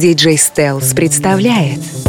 Диджей Стелс представляет.